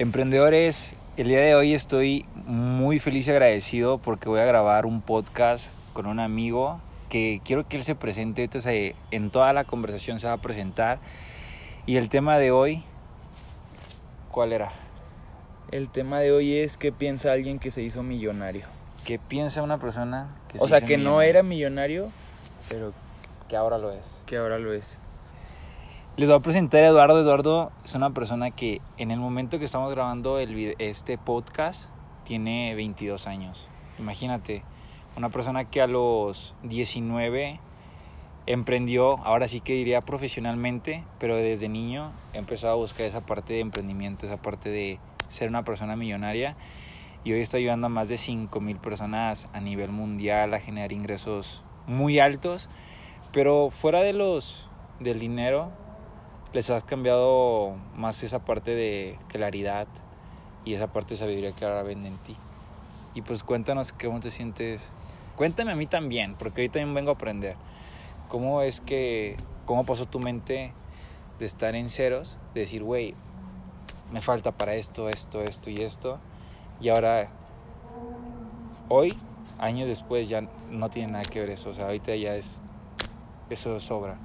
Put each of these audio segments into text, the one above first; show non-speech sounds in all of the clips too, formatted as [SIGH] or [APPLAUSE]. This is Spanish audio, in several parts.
Emprendedores, el día de hoy estoy muy feliz y agradecido porque voy a grabar un podcast con un amigo que quiero que él se presente, entonces, en toda la conversación se va a presentar. Y el tema de hoy, ¿cuál era? El tema de hoy es qué piensa alguien que se hizo millonario. ¿Qué piensa una persona que O sea, que no era millonario, pero que ahora lo es. Que ahora lo es. Les voy a presentar a Eduardo. Eduardo es una persona que en el momento que estamos grabando este podcast tiene 22 años. Imagínate, una persona que a los 19 emprendió, ahora sí que diría profesionalmente, pero desde niño empezó a buscar esa parte de emprendimiento, esa parte de ser una persona millonaria y hoy está ayudando a más de 5 mil personas a nivel mundial a generar ingresos muy altos, pero fuera de los del dinero les has cambiado más esa parte de claridad y esa parte de sabiduría que ahora ven en ti. Y pues cuéntanos cómo te sientes. Cuéntame a mí también, porque hoy también vengo a aprender. ¿Cómo es que, cómo pasó tu mente de estar en ceros, de decir, güey, me falta para esto, esto, esto y esto? Y ahora, hoy, años después, ya no tiene nada que ver eso. O sea, ahorita ya es, eso sobra.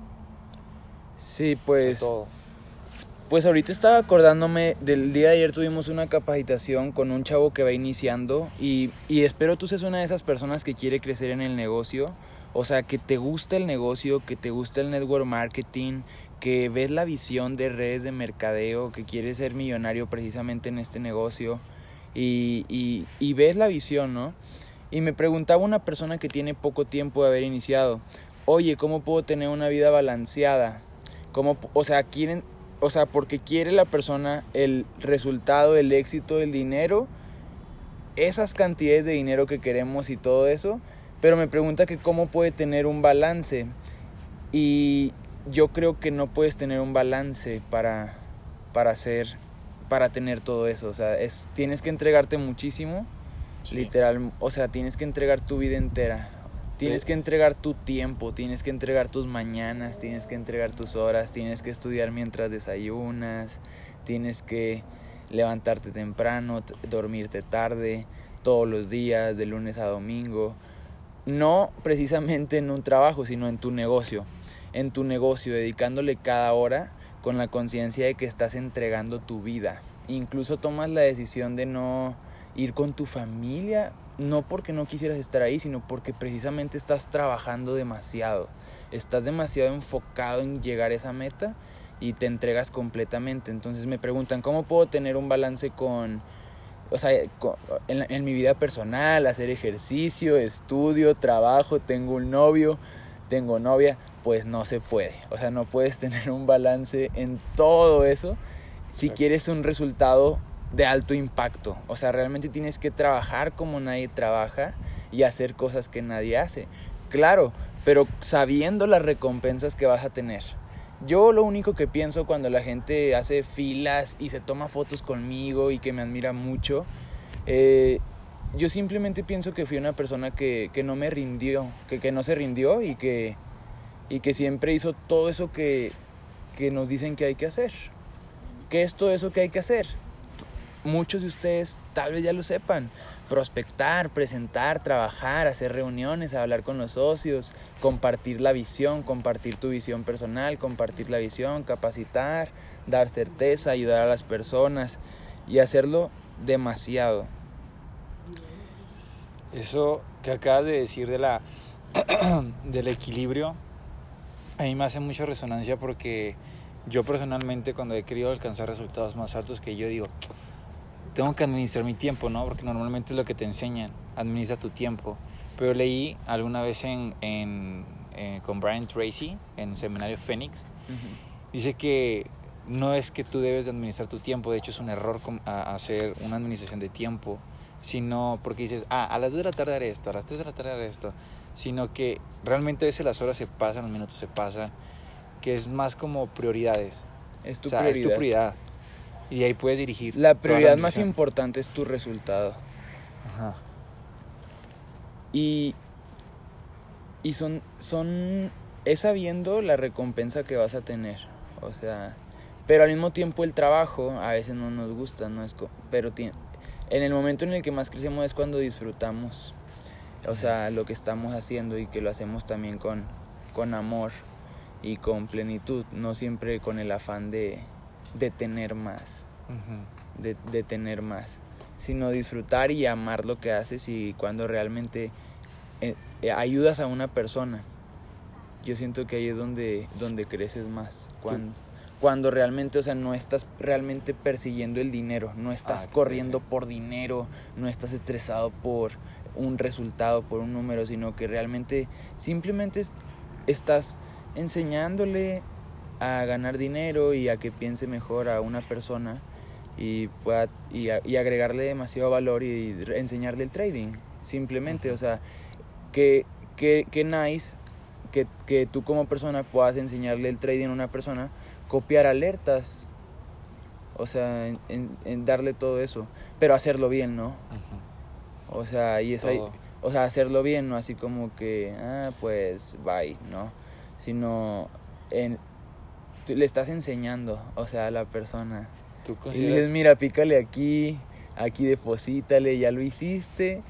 Sí, pues. Pues ahorita estaba acordándome del día de ayer tuvimos una capacitación con un chavo que va iniciando y, y espero tú seas una de esas personas que quiere crecer en el negocio. O sea, que te gusta el negocio, que te gusta el network marketing, que ves la visión de redes de mercadeo, que quieres ser millonario precisamente en este negocio y, y, y ves la visión, ¿no? Y me preguntaba una persona que tiene poco tiempo de haber iniciado, oye, ¿cómo puedo tener una vida balanceada? Como, o sea, quieren, o sea, porque quiere la persona el resultado, el éxito, el dinero, esas cantidades de dinero que queremos y todo eso, pero me pregunta que cómo puede tener un balance. Y yo creo que no puedes tener un balance para, para hacer, para tener todo eso. O sea, es, tienes que entregarte muchísimo, literal, o sea, tienes que entregar tu vida entera. Tienes que entregar tu tiempo, tienes que entregar tus mañanas, tienes que entregar tus horas, tienes que estudiar mientras desayunas, tienes que levantarte temprano, dormirte tarde, todos los días, de lunes a domingo. No precisamente en un trabajo, sino en tu negocio. En tu negocio, dedicándole cada hora con la conciencia de que estás entregando tu vida. Incluso tomas la decisión de no ir con tu familia no porque no quisieras estar ahí, sino porque precisamente estás trabajando demasiado. Estás demasiado enfocado en llegar a esa meta y te entregas completamente. Entonces me preguntan, ¿cómo puedo tener un balance con, o sea, en, en mi vida personal, hacer ejercicio, estudio, trabajo, tengo un novio, tengo novia? Pues no se puede. O sea, no puedes [LAUGHS] tener un balance en todo eso si quieres un resultado de alto impacto. O sea, realmente tienes que trabajar como nadie trabaja y hacer cosas que nadie hace. Claro, pero sabiendo las recompensas que vas a tener. Yo lo único que pienso cuando la gente hace filas y se toma fotos conmigo y que me admira mucho, eh, yo simplemente pienso que fui una persona que, que no me rindió, que, que, no se rindió y que, y que siempre hizo todo eso que, que nos dicen que hay que hacer. ¿Qué es todo eso que hay que hacer? Muchos de ustedes tal vez ya lo sepan. Prospectar, presentar, trabajar, hacer reuniones, hablar con los socios, compartir la visión, compartir tu visión personal, compartir la visión, capacitar, dar certeza, ayudar a las personas y hacerlo demasiado. Eso que acabas de decir de la [CLEARS THROAT] del equilibrio a mí me hace mucha resonancia porque yo personalmente cuando he querido alcanzar resultados más altos que yo digo, tengo que administrar mi tiempo, ¿no? Porque normalmente es lo que te enseñan, administra tu tiempo. Pero leí alguna vez en, en eh, con Brian Tracy, en el seminario Phoenix, dice que no es que tú debes de administrar tu tiempo, de hecho es un error hacer una administración de tiempo, sino porque dices, ah, a las 2 de la tarde haré esto, a las 3 de la tarde haré esto, sino que realmente a veces las horas se pasan, los minutos se pasan, que es más como prioridades. Es tu, prioridad. es tu prioridad. Y ahí puedes dirigir. La prioridad más importante es tu resultado. Ajá. Y, y son, son, es sabiendo la recompensa que vas a tener. O sea, Pero al mismo tiempo el trabajo a veces no nos gusta, no es pero tiene, en el momento en el que más crecemos es cuando disfrutamos, o sea, lo que estamos haciendo y que lo hacemos también con, con amor y con plenitud, no siempre con el afán de, de tener más, de, de tener más, sino disfrutar y amar lo que haces y cuando realmente eh, eh, ayudas a una persona. Yo siento que ahí es donde, donde creces más. Cuando, cuando realmente, o sea, no estás realmente persiguiendo el dinero, no estás ah, corriendo por dinero, no estás estresado por un resultado, por un número, sino que realmente simplemente estás enseñándole a ganar dinero y a que piense mejor a una persona y pueda y, y agregarle demasiado valor y enseñarle el trading simplemente o sea que, que, nice que, que, tú como persona puedas enseñarle el trading a una persona, copiar alertas, o sea, en, darle todo eso, pero hacerlo bien, ¿no? O sea, y es ahí, o sea, hacerlo bien, no así como que, ah, pues, bye, ¿no? Sino, en, le estás enseñando, o sea, a la persona. ¿Tú Y dices, mira, pícale aquí, aquí deposítale, ya lo hiciste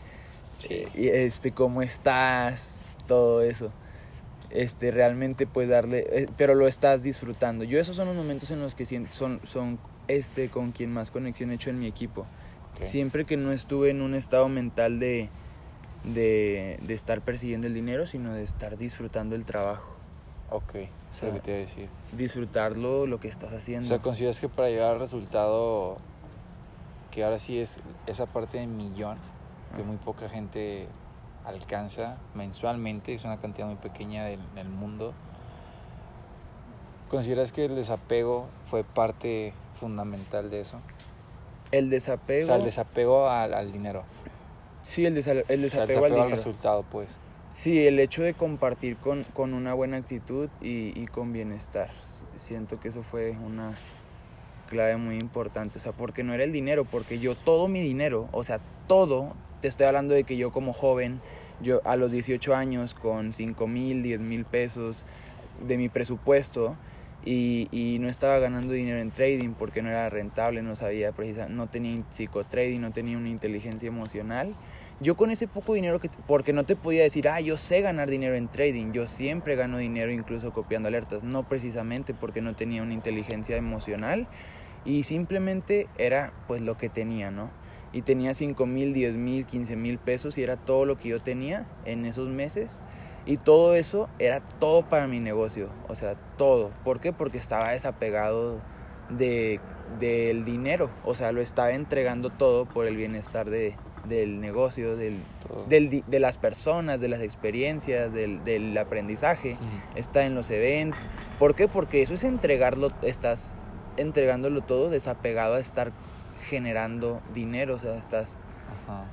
y este, cómo estás, todo eso. Este, realmente puedes darle, eh, pero lo estás disfrutando. Yo esos son los momentos en los que son, son este, con quien más conexión he hecho en mi equipo. Siempre que no estuve en un estado mental de, de, de, estar persiguiendo el dinero, sino de estar disfrutando el trabajo. Ok, eso que te iba a decir. Disfrutarlo, lo que estás haciendo. O sea, ¿consideras que para llegar al resultado, que ahora sí es esa parte de millón, que muy poca gente alcanza mensualmente, es una cantidad muy pequeña del, del mundo. ¿Consideras que el desapego fue parte fundamental de eso? El desapego. O sea, el desapego al, al dinero. Sí, el, el desapego, al, dinero. resultado, pues. Sí, el hecho de compartir con, con una buena actitud y, y, con bienestar. Siento que eso fue una clave muy importante. O sea, porque no era el dinero, porque yo todo mi dinero, o sea, todo, te estoy hablando de que yo como joven, yo a los 18 años con 5 mil, 10 mil pesos de mi presupuesto y, y, no estaba ganando dinero en trading porque no era rentable, no sabía precisa, no tenía psicotrading, no tenía una inteligencia emocional. Yo con ese poco dinero que, porque no te podía decir, ah, yo sé ganar dinero en trading, yo siempre gano dinero incluso copiando alertas, no precisamente porque no tenía una inteligencia emocional y simplemente era pues lo que tenía, ¿no? y tenía 5 mil, 10 mil, 15 mil pesos y era todo lo que yo tenía en esos meses. Y todo eso era todo para mi negocio, o sea, todo. ¿Por qué? Porque estaba desapegado de, del dinero, o sea, lo estaba entregando todo por el bienestar de, del negocio, del, del, de las personas, de las experiencias, del, del aprendizaje. Está en los eventos. ¿Por qué? Porque eso es entregarlo, estás entregándolo todo desapegado a estar generando dinero, o sea, estás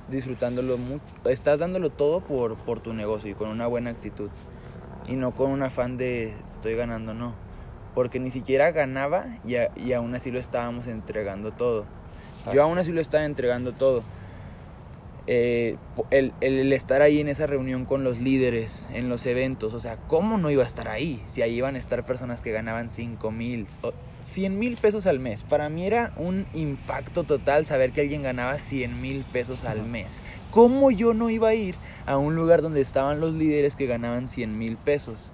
disfrutándolo mucho, estás dándolo todo por, por tu negocio y con una buena actitud. Y no con un afán de estoy ganando, no. Porque ni siquiera ganaba y, y aún así lo estábamos entregando todo. Yo aún así lo estaba entregando todo. Eh, el, el, estar ahí en esa reunión con los líderes, en los eventos, o sea, ¿cómo no iba a estar ahí? Si ahí iban a estar personas que ganaban 5 mil, 100 mil pesos al mes. Para mí era un impacto total saber que alguien ganaba 100 mil pesos al mes. ¿Cómo yo no iba a ir a un lugar donde estaban los líderes que ganaban 100 mil pesos?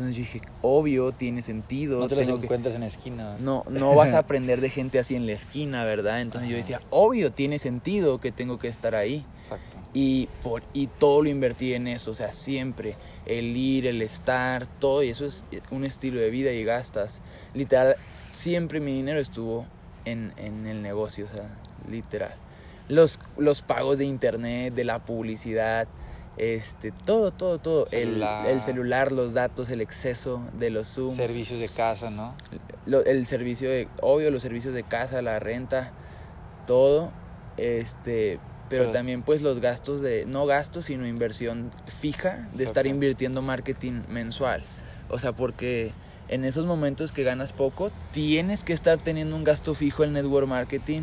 Entonces yo dije, obvio, tiene sentido. No te los encuentras en la esquina. No, no vas a [LAUGHS] aprender de gente así en la esquina, ¿verdad? Entonces yo decía, obvio, tiene sentido que tengo que estar ahí. Exacto. Y, por, y todo lo invertí en eso, o sea, siempre. El ir, el estar, todo. Y eso es un estilo de vida y gastas. Literal, siempre mi dinero estuvo en, en el negocio, o sea, literal. Los, los pagos de internet, de la publicidad, este, todo, todo, todo. El, el, celular, los datos, el exceso de los Zooms. Servicios de casa, ¿no? el servicio de, obvio, los servicios de casa, la renta, todo. Este, pero, también pues los gastos de, no gastos, sino inversión fija de estar invirtiendo marketing mensual. O sea, porque en esos momentos que ganas poco, tienes que estar teniendo un gasto fijo en network marketing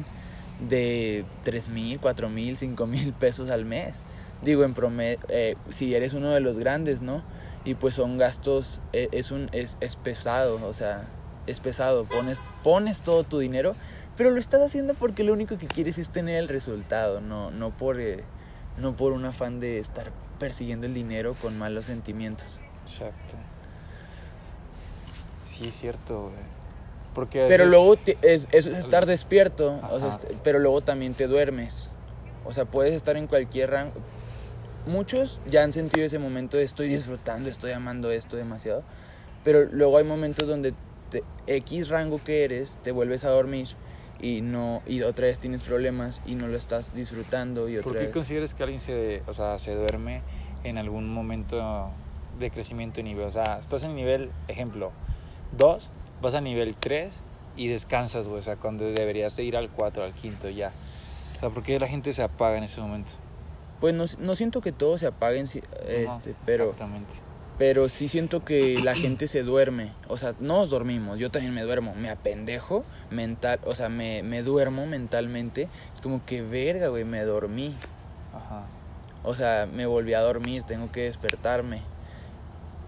de 3 mil, 4 mil, 5 mil pesos al mes digo, en promedio, eh, si eres uno de los grandes, ¿no? Y pues son gastos, eh, es, un, es, es pesado, o sea, es pesado, pones, pones todo tu dinero, pero lo estás haciendo porque lo único que quieres es tener el resultado, no, no, por, eh, no por un afán de estar persiguiendo el dinero con malos sentimientos. Exacto. Sí, es cierto, güey. Porque pero luego es, es estar despierto, este, pero luego también te duermes. O sea, puedes estar en cualquier rango. Muchos ya han sentido ese momento de estoy disfrutando, estoy amando esto demasiado. Pero luego hay momentos donde X rango que eres, te vuelves a dormir y no y otra vez tienes problemas y no lo estás disfrutando y otra ¿Por qué consideras que alguien se, o sea, se duerme en algún momento de crecimiento de nivel? O sea, estás en nivel, ejemplo, 2, vas a nivel 3 y descansas, güey, o sea, cuando deberías ir al 4, al quinto ya. O sea, ¿por qué la gente se apaga en ese momento? Pues no, no siento que todo se apague, este, pero... Pero sí siento que la gente se duerme. O sea, no nos dormimos, yo también me duermo, me apendejo mental, o sea, me, me duermo mentalmente. Es como que verga, güey, me dormí. Ajá. O sea, me volví a dormir, tengo que despertarme.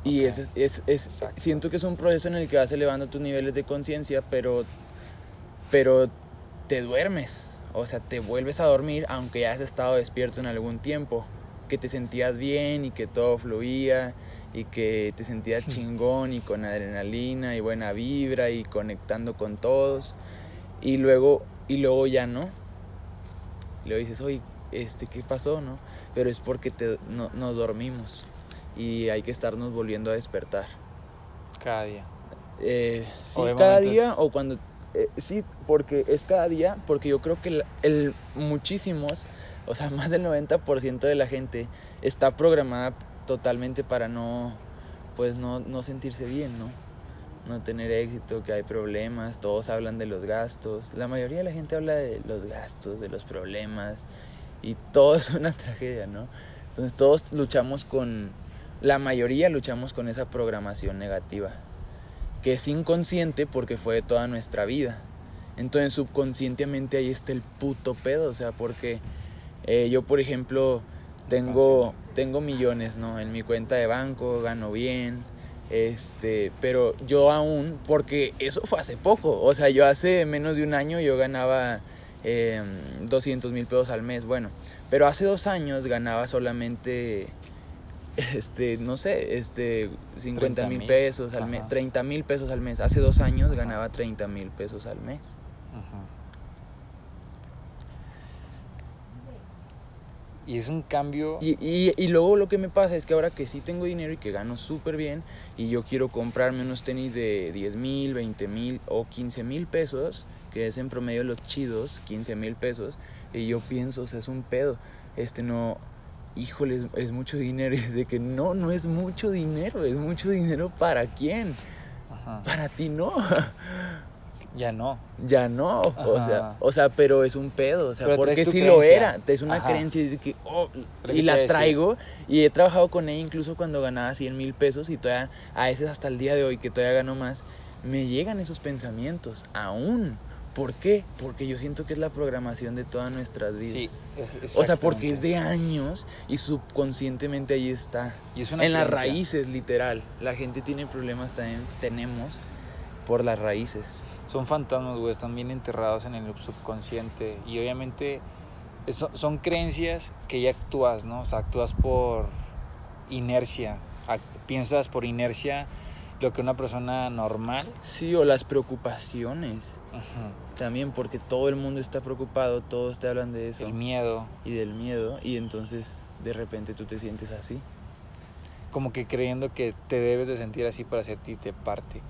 Y es, es, es siento que es un proceso en el que vas elevando tus niveles de conciencia, pero, pero te duermes. O sea, te vuelves a dormir aunque ya has estado despierto en algún tiempo. Que te sentías bien y que todo fluía y que te sentías chingón y con adrenalina y buena vibra y conectando con todos. Y luego y luego ya no. Y luego dices oye este qué pasó no pero es porque te, no, nos dormimos y hay que estarnos volviendo a despertar. Cada día. Eh, sí cada día o cuando eh, sí porque es cada día porque yo creo que el, el muchísimos o sea [LAUGHS] más del 90% de la gente está programada totalmente para no, pues no, no sentirse bien, ¿no? No tener éxito, que hay problemas, todos hablan de los gastos, la mayoría de la gente habla de los gastos, de los problemas, y todo [LAUGHS] es una tragedia, ¿no? Entonces todos luchamos con, la mayoría luchamos con esa programación negativa, que es inconsciente porque fue de toda nuestra vida. Entonces subconscientemente ahí está el puto pedo, o sea, porque eh, yo por ejemplo tengo, tengo millones, ¿no? En mi cuenta de banco, gano bien, este, pero yo aún, porque eso fue hace poco, o sea, yo hace menos de un año yo ganaba eh, 200 mil pesos al mes, bueno, pero hace dos años ganaba solamente, este, no sé, este, 50 mil pesos al mes, 30 mil pesos al mes, hace dos años ganaba 30 mil pesos al mes. Y es un cambio. Y, y, y, luego lo que me pasa es que ahora que sí tengo dinero y que gano súper bien, y yo quiero comprarme unos tenis de 10 mil, 20 mil o 15 mil pesos, que es en promedio los chidos, 15 mil pesos, y yo pienso, o sea, es un pedo. Este no. Híjole, es, es mucho dinero. [LAUGHS] Y de que no, no es mucho dinero. Es mucho dinero para quién. Ajá. Para ti no. Ya no. Ya no, o sea, o sea, pero es un pedo, o sea, porque si lo era, es una creencia que, oh, y la traigo, y he trabajado con ella incluso cuando ganaba 100 mil pesos y todavía, a veces hasta el día de hoy que todavía gano más, me llegan esos pensamientos, aún. ¿Por qué? Porque yo siento que es la programación de todas nuestras vidas. Sí, o sea, porque es de años y subconscientemente ahí está. Y es una en las raíces, literal. La gente tiene problemas también, tenemos, por las raíces son fantasmas, güey, están bien enterrados en el subconsciente y obviamente son creencias que ya actúas, ¿no? O sea, actúas por inercia, piensas por inercia lo que una persona normal. Sí, o las preocupaciones. También porque todo el mundo está preocupado, todos te hablan de eso. El miedo. Y del miedo, y entonces de repente tú te sientes así. Como que creyendo que te debes de sentir así para sentirte parte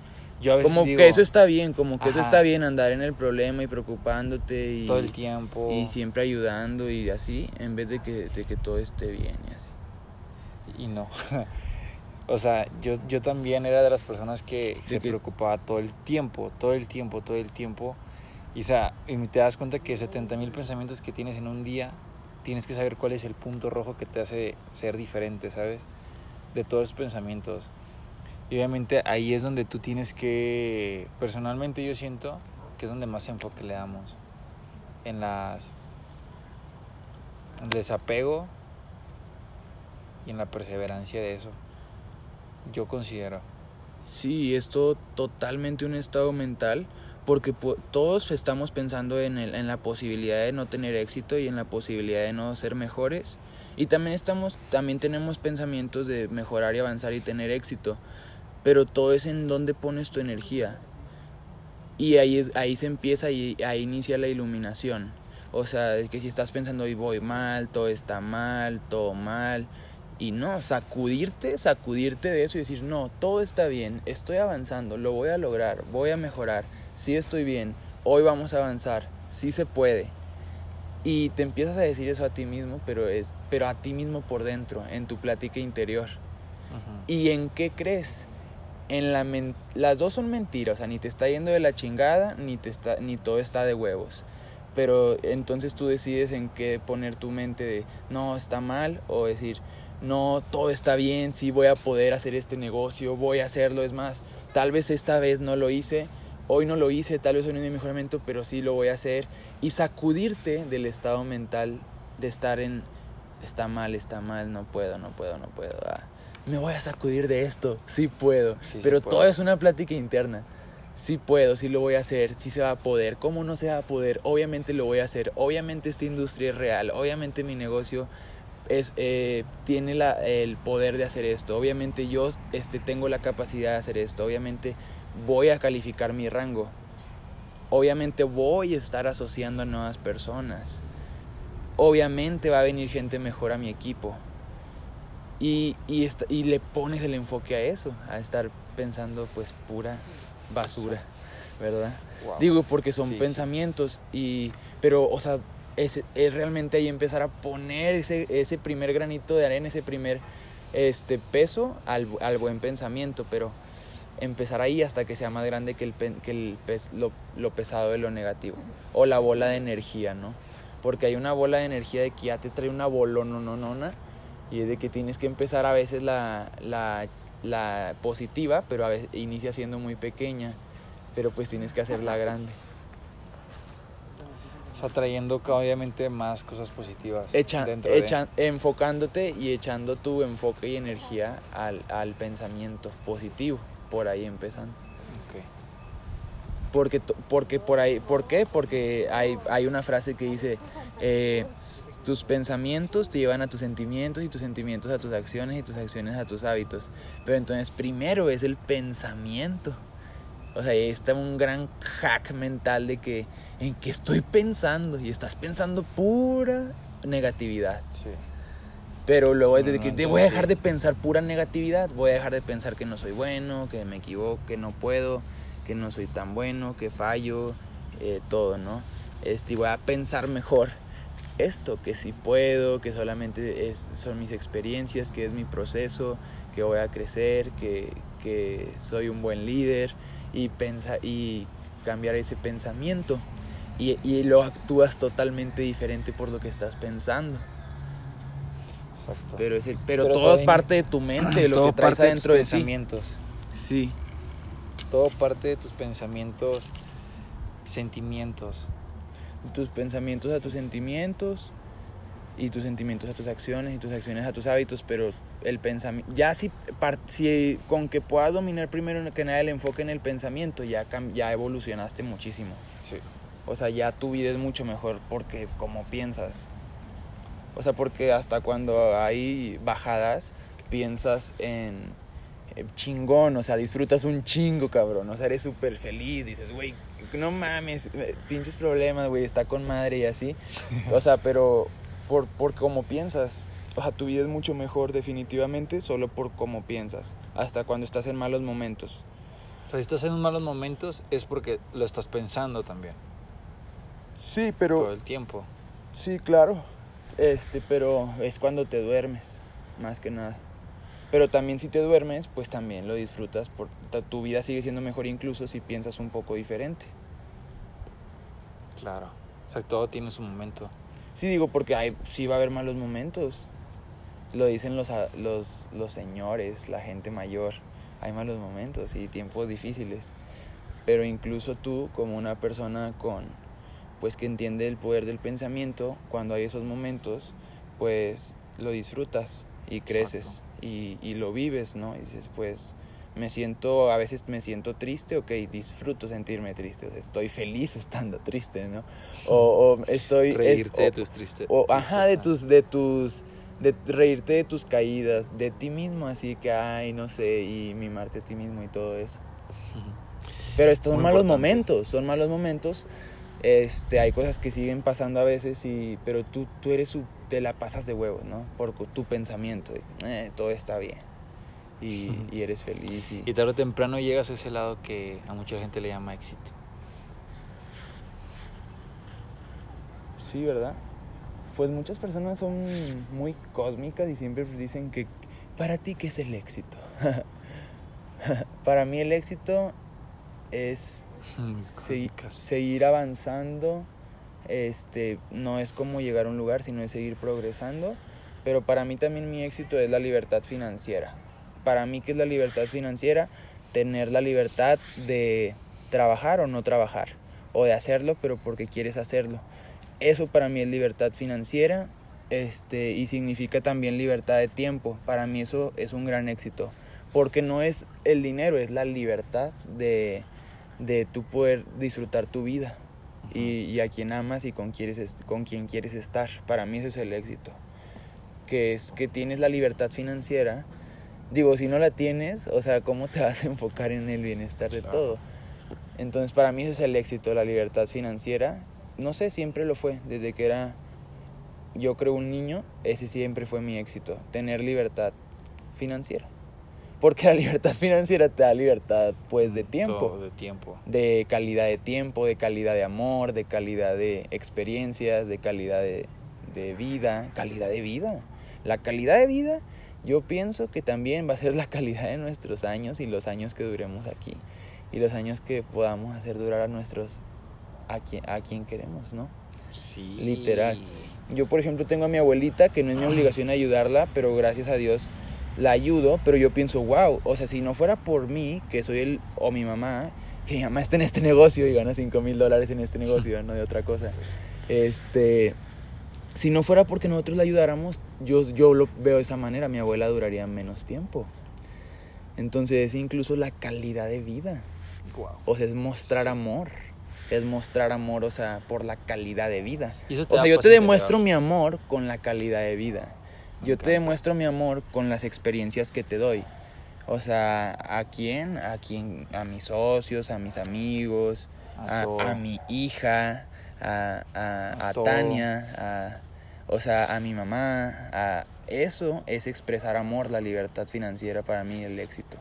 como que eso está bien, como que eso está bien andar en el problema y preocupándote y todo el tiempo y siempre ayudando y así, en vez de que, de que todo esté bien y así. Y no. [LAUGHS] o sea, yo, yo también era de las personas que se preocupaba todo el tiempo, todo el tiempo, todo el tiempo. Y, sea, y te das cuenta que 70 mil pensamientos que tienes en un día, tienes que saber cuál es el punto rojo que te hace ser diferente, ¿sabes? De todos esos pensamientos. Y obviamente ahí es donde tú tienes que, personalmente yo siento que es donde más enfoque le damos. En las... En el desapego y en la perseverancia de eso. Yo considero. Sí, es todo totalmente un estado mental porque todos estamos pensando en, la posibilidad de no tener éxito y en la posibilidad de no ser mejores. Y también estamos también tenemos pensamientos de mejorar y avanzar y tener éxito. Pero todo es en dónde pones tu energía. Y ahí ahí se empieza y ahí inicia la iluminación. O sea que si estás pensando hoy voy mal todo está mal todo mal y no, sacudirte, sacudirte de eso y decir, no, todo está bien, estoy avanzando, lo voy a lograr, voy a mejorar, sí estoy bien, hoy vamos a avanzar, sí se puede. Y te empiezas a decir eso a ti mismo, pero, es, pero a ti mismo por dentro, en tu plática interior. ¿Y en qué crees? En la las dos son mentiras, o sea, ni te está yendo de la chingada, ni, te está, ni todo está de huevos. Pero entonces tú decides en qué poner tu mente de, no, está mal, o decir, no, todo está bien, sí voy a poder hacer este negocio, voy a hacerlo, es más, tal vez esta vez no lo hice, hoy no lo hice, tal vez hoy no mi mejoramiento, pero sí lo voy a hacer y sacudirte del estado mental de estar en, está mal, está mal, no puedo, no puedo, no puedo, ah, me voy a sacudir de esto, sí puedo, pero todo es una plática interna. Sí puedo, sí lo voy a hacer, sí se va a poder. ¿Cómo no se va a poder? Obviamente lo voy a hacer. Obviamente esta industria es real. Obviamente mi negocio es, eh, tiene la, el poder de hacer esto. Obviamente yo este, tengo la capacidad de hacer esto. Obviamente voy a calificar mi rango. Obviamente voy a estar asociando a nuevas personas. Obviamente va a venir gente mejor a mi equipo. Y, y, y le pones el enfoque a eso, a estar pensando pues pura basura, ¿verdad? Digo porque son pensamientos y pero o sea, es, realmente ahí empezar a poner ese, ese primer granito de arena, ese primer este, peso al, al buen pensamiento, pero empezar ahí hasta que sea más grande que, el, que el lo, lo, pesado de lo negativo. O la bola de energía, ¿no? Porque hay una bola de energía de que ya te trae una bolononona y es de que tienes que empezar a veces la, la, la positiva, pero a veces inicia siendo muy pequeña, pero pues tienes que hacerla grande atrayendo obviamente más cosas positivas. Echa, Enfocándote y echando tu enfoque y energía al, al pensamiento positivo, por ahí empezando. Okay. Porque, porque por ahí, ¿Por qué? Porque hay, hay una frase que dice, eh, tus pensamientos te llevan a tus sentimientos y tus sentimientos a tus acciones y tus acciones a tus hábitos. Pero entonces primero es el pensamiento. O sea, ahí está un gran hack mental de que en qué estoy pensando y estás pensando pura negatividad. Sí. Pero luego es de que voy a dejar de pensar pura negatividad, voy a dejar de pensar que no soy bueno, que me equivoco, que no puedo, que no soy tan bueno, que fallo, eh, todo, ¿no? Este, y voy a pensar mejor esto, que sí puedo, que solamente es, son mis experiencias, que es mi proceso, que voy a crecer, que, que soy un buen líder y, pensa, y cambiar ese pensamiento y, y, lo actúas totalmente diferente por lo que estás pensando. Exacto. Pero, es el, pero, todo es parte de tu mente, lo que traes adentro de, tus pensamientos. Sí. Todo parte de tus pensamientos, sentimientos. Tus pensamientos a tus sentimientos y tus sentimientos a tus acciones y tus acciones a tus hábitos, pero el pensamiento, ya si, si con que puedas dominar primero que nada el enfoque en el pensamiento, ya, ya evolucionaste muchísimo. Sí. O sea, ya tu vida es mucho mejor porque como piensas. O sea, porque hasta cuando hay bajadas, piensas en chingón, o sea, disfrutas un chingo, cabrón. O sea, eres súper feliz, dices, güey, no mames, eh, pinches problemas, güey, está con madre y así. [LAUGHS] O sea, pero por, por cómo piensas. O sea, tu vida es mucho mejor definitivamente solo por cómo piensas, hasta cuando estás en malos momentos. O sea, si estás en malos momentos es porque lo estás pensando también. Sí, pero... Todo el tiempo. Sí, claro. Este, pero es cuando te duermes, más que nada. Pero también si te duermes, pues también lo disfrutas. Por, tu vida sigue siendo mejor incluso si piensas un poco diferente. Claro. O sea, todo tiene su momento. Sí, digo, porque hay, sí va a haber malos momentos. Lo dicen los, los, los señores, la gente mayor. Hay malos momentos y tiempos difíciles. Pero incluso tú, como una persona con, pues que entiende el poder del pensamiento, cuando hay esos momentos, pues lo disfrutas y creces y, y, lo vives, ¿no? Y dices, pues, me siento, a veces me siento triste, ok, disfruto sentirme triste, o sea, estoy feliz [LAUGHS] estando triste, ¿no? O, estoy... Reírte de tus tristes. O, ajá, de tus, de tus, de reírte de tus caídas, de ti mismo, así que, ay, no sé, y mimarte a ti mismo y todo eso. Pero estos son malos momentos, son malos momentos. Este, hay cosas que siguen pasando a veces, y, pero tú, tú eres su, te la pasas de huevos, ¿no? Por tu pensamiento, eh, todo está bien. Y, y eres feliz. Y... y tarde o temprano llegas a ese lado que a mucha gente le llama éxito. Sí, ¿verdad? Pues muchas personas son muy cósmicas y siempre dicen que para ti qué es el éxito. [LAUGHS] para mí el éxito es seguir avanzando. Este, no es como llegar a un lugar, sino es seguir progresando. Pero para mí también mi éxito es la libertad financiera. Para mí, ¿qué es la libertad financiera? Tener la libertad de trabajar o no trabajar. O de hacerlo, pero porque quieres hacerlo. Eso para mí es libertad financiera este, y significa también libertad de tiempo. Para mí eso es un gran éxito. Porque no es el dinero, es la libertad de, de tú poder disfrutar tu vida y, a quien amas y con, quieres, con quien quieres estar. Para mí eso es el éxito. Que es que tienes la libertad financiera. Digo, si no la tienes, o sea, ¿cómo te [LAUGHS] vas a enfocar en el bienestar de todo? Entonces, para mí eso es el éxito, la libertad financiera. No sé, siempre lo fue. Desde que era, yo creo, un niño, ese siempre fue mi éxito. Tener libertad financiera. Porque la libertad financiera te da libertad, pues, de tiempo. de tiempo. De calidad de tiempo, de calidad de amor, de calidad de experiencias, de calidad de, de vida. Calidad de vida. La calidad de vida, yo pienso que también va a ser la calidad de nuestros años y los años que duremos aquí. Y los años que podamos hacer durar a nuestros... a quien, a quien queremos, ¿no? Sí. Literal. Yo, por ejemplo, tengo a mi abuelita, que no es mi obligación ayudarla, pero gracias a Dios la ayudo, pero yo pienso, wow, o sea, si no fuera por mí, que soy el, o mi mamá, que mi mamá está en este negocio y gana 5 mil dólares en este negocio, no de otra cosa, este, si no fuera porque nosotros la ayudáramos, yo, yo lo veo de esa manera, mi abuela duraría menos tiempo. Entonces es incluso la calidad de vida. O sea, es mostrar amor. Es mostrar amor, o sea, por la calidad de vida. o sea, yo te demuestro mi amor con la calidad de vida. Yo te demuestro mi amor con las experiencias que te doy. O sea, ¿a quién? A quién, a mis socios, a mis amigos, a, mi hija, a, a, Tania, a, o sea, a mi mamá. A, eso es expresar amor, la libertad financiera para mí, el éxito.